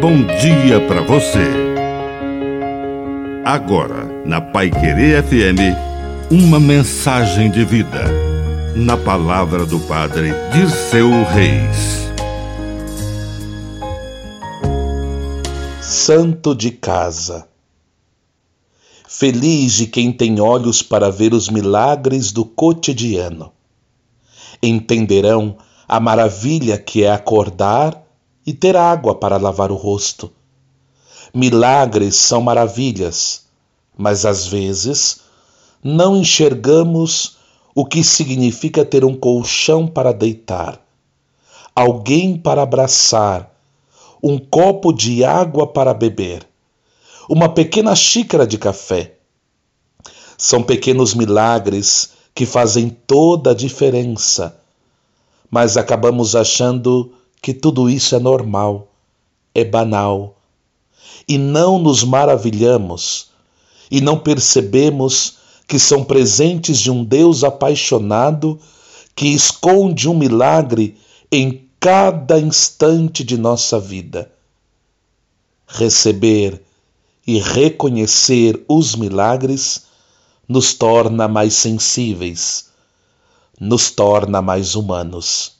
bom dia para você. Agora, na Pai Querer FM, uma mensagem de vida. Na palavra do Padre Dirceu Reis. Santo de casa. Feliz de quem tem olhos para ver os milagres do cotidiano. Entenderão a maravilha que é acordar e ter água para lavar o rosto. Milagres são maravilhas, mas às vezes não enxergamos o que significa ter um colchão para deitar, alguém para abraçar, um copo de água para beber, uma pequena xícara de café. São pequenos milagres que fazem toda a diferença, mas acabamos achando que tudo isso é normal, é banal, e não nos maravilhamos e não percebemos que são presentes de um Deus apaixonado que esconde um milagre em cada instante de nossa vida. Receber e reconhecer os milagres nos torna mais sensíveis, nos torna mais humanos.